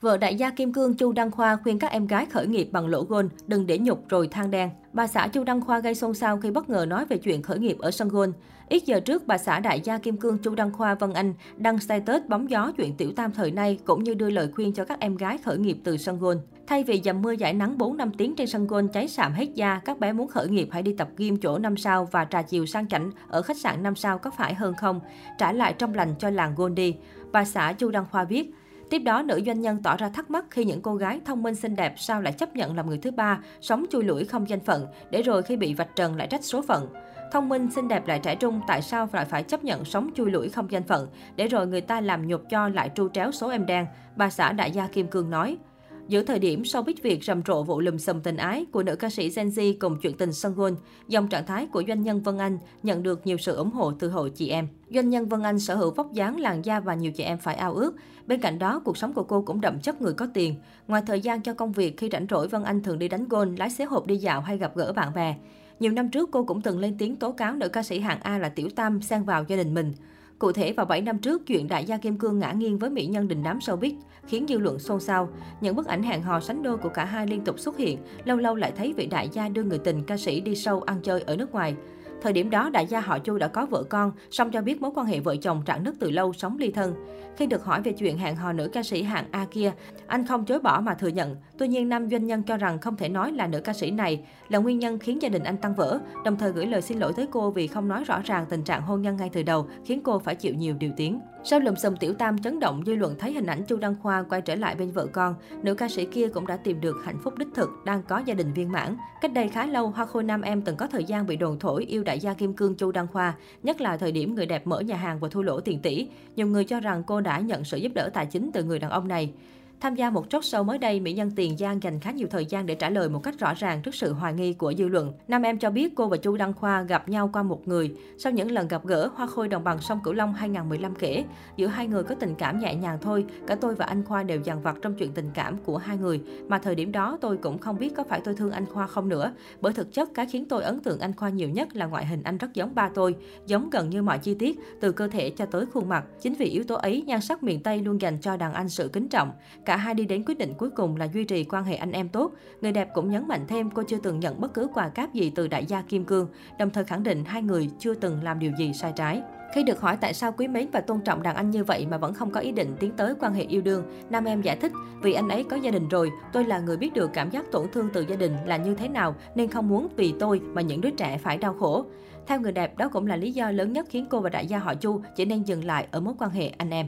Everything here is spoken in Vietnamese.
Vợ đại gia Kim Cương Chu Đăng Khoa khuyên các em gái khởi nghiệp bằng lỗ gôn, đừng để nhục rồi than đen. Bà xã Chu Đăng Khoa gây xôn xao khi bất ngờ nói về chuyện khởi nghiệp ở sân gôn. Ít giờ trước, bà xã đại gia Kim Cương Chu Đăng Khoa Vân Anh đăng status bóng gió chuyện tiểu tam thời nay cũng như đưa lời khuyên cho các em gái khởi nghiệp từ sân gôn. Thay vì dầm mưa giải nắng 4 năm tiếng trên sân gôn cháy sạm hết da, các bé muốn khởi nghiệp hãy đi tập gym chỗ 5 sao và trà chiều sang chảnh ở khách sạn 5 sao có phải hơn không? Trả lại trong lành cho làng gôn đi. Bà xã Chu Đăng Khoa viết, Tiếp đó, nữ doanh nhân tỏ ra thắc mắc khi những cô gái thông minh xinh đẹp sao lại chấp nhận làm người thứ ba, sống chui lủi không danh phận, để rồi khi bị vạch trần lại trách số phận. Thông minh, xinh đẹp lại trẻ trung, tại sao lại phải chấp nhận sống chui lủi không danh phận, để rồi người ta làm nhục cho lại tru tréo số em đen, bà xã đại gia Kim Cương nói. Giữa thời điểm sau biết việc rầm rộ vụ lùm xùm tình ái của nữ ca sĩ Gen Z cùng chuyện tình sân gôn, dòng trạng thái của doanh nhân Vân Anh nhận được nhiều sự ủng hộ từ hội chị em. Doanh nhân Vân Anh sở hữu vóc dáng, làn da và nhiều chị em phải ao ước. Bên cạnh đó, cuộc sống của cô cũng đậm chất người có tiền. Ngoài thời gian cho công việc, khi rảnh rỗi Vân Anh thường đi đánh gôn, lái xế hộp đi dạo hay gặp gỡ bạn bè. Nhiều năm trước, cô cũng từng lên tiếng tố cáo nữ ca sĩ hạng A là Tiểu Tam xen vào gia đình mình. Cụ thể, vào 7 năm trước, chuyện đại gia Kim Cương ngã nghiêng với mỹ nhân đình đám showbiz khiến dư luận xôn xao. Những bức ảnh hẹn hò sánh đôi của cả hai liên tục xuất hiện, lâu lâu lại thấy vị đại gia đưa người tình ca sĩ đi sâu ăn chơi ở nước ngoài. Thời điểm đó, đại gia họ Chu đã có vợ con, song cho biết mối quan hệ vợ chồng rạn nứt từ lâu, sống ly thân. Khi được hỏi về chuyện hẹn hò nữ ca sĩ hạng A kia, anh không chối bỏ mà thừa nhận. Tuy nhiên, nam doanh nhân cho rằng không thể nói là nữ ca sĩ này là nguyên nhân khiến gia đình anh tăng vỡ, đồng thời gửi lời xin lỗi tới cô vì không nói rõ ràng tình trạng hôn nhân ngay từ đầu, khiến cô phải chịu nhiều điều tiếng. Sau lùm xùm tiểu tam chấn động, dư luận thấy hình ảnh Chu Đăng Khoa quay trở lại bên vợ con, nữ ca sĩ kia cũng đã tìm được hạnh phúc đích thực, đang có gia đình viên mãn. Cách đây khá lâu, Hoa Khôi Nam em từng có thời gian bị đồn thổi yêu đại gia Kim Cương Chu Đăng Khoa, nhất là thời điểm người đẹp mở nhà hàng và thua lỗ tiền tỷ. Nhiều người cho rằng cô đã nhận sự giúp đỡ tài chính từ người đàn ông này. Tham gia một chốt show mới đây, mỹ nhân Tiền Giang dành khá nhiều thời gian để trả lời một cách rõ ràng trước sự hoài nghi của dư luận. Nam em cho biết cô và Chu Đăng Khoa gặp nhau qua một người. Sau những lần gặp gỡ, Hoa Khôi đồng bằng sông Cửu Long 2015 kể, giữa hai người có tình cảm nhẹ nhàng thôi, cả tôi và anh Khoa đều dằn vặt trong chuyện tình cảm của hai người. Mà thời điểm đó tôi cũng không biết có phải tôi thương anh Khoa không nữa. Bởi thực chất cái khiến tôi ấn tượng anh Khoa nhiều nhất là ngoại hình anh rất giống ba tôi, giống gần như mọi chi tiết, từ cơ thể cho tới khuôn mặt. Chính vì yếu tố ấy, nhan sắc miền Tây luôn dành cho đàn anh sự kính trọng. Cả hai đi đến quyết định cuối cùng là duy trì quan hệ anh em tốt. Người đẹp cũng nhấn mạnh thêm cô chưa từng nhận bất cứ quà cáp gì từ đại gia Kim Cương, đồng thời khẳng định hai người chưa từng làm điều gì sai trái. Khi được hỏi tại sao quý mến và tôn trọng đàn anh như vậy mà vẫn không có ý định tiến tới quan hệ yêu đương, nam em giải thích, vì anh ấy có gia đình rồi, tôi là người biết được cảm giác tổn thương từ gia đình là như thế nào nên không muốn vì tôi mà những đứa trẻ phải đau khổ. Theo người đẹp, đó cũng là lý do lớn nhất khiến cô và đại gia họ Chu chỉ nên dừng lại ở mối quan hệ anh em.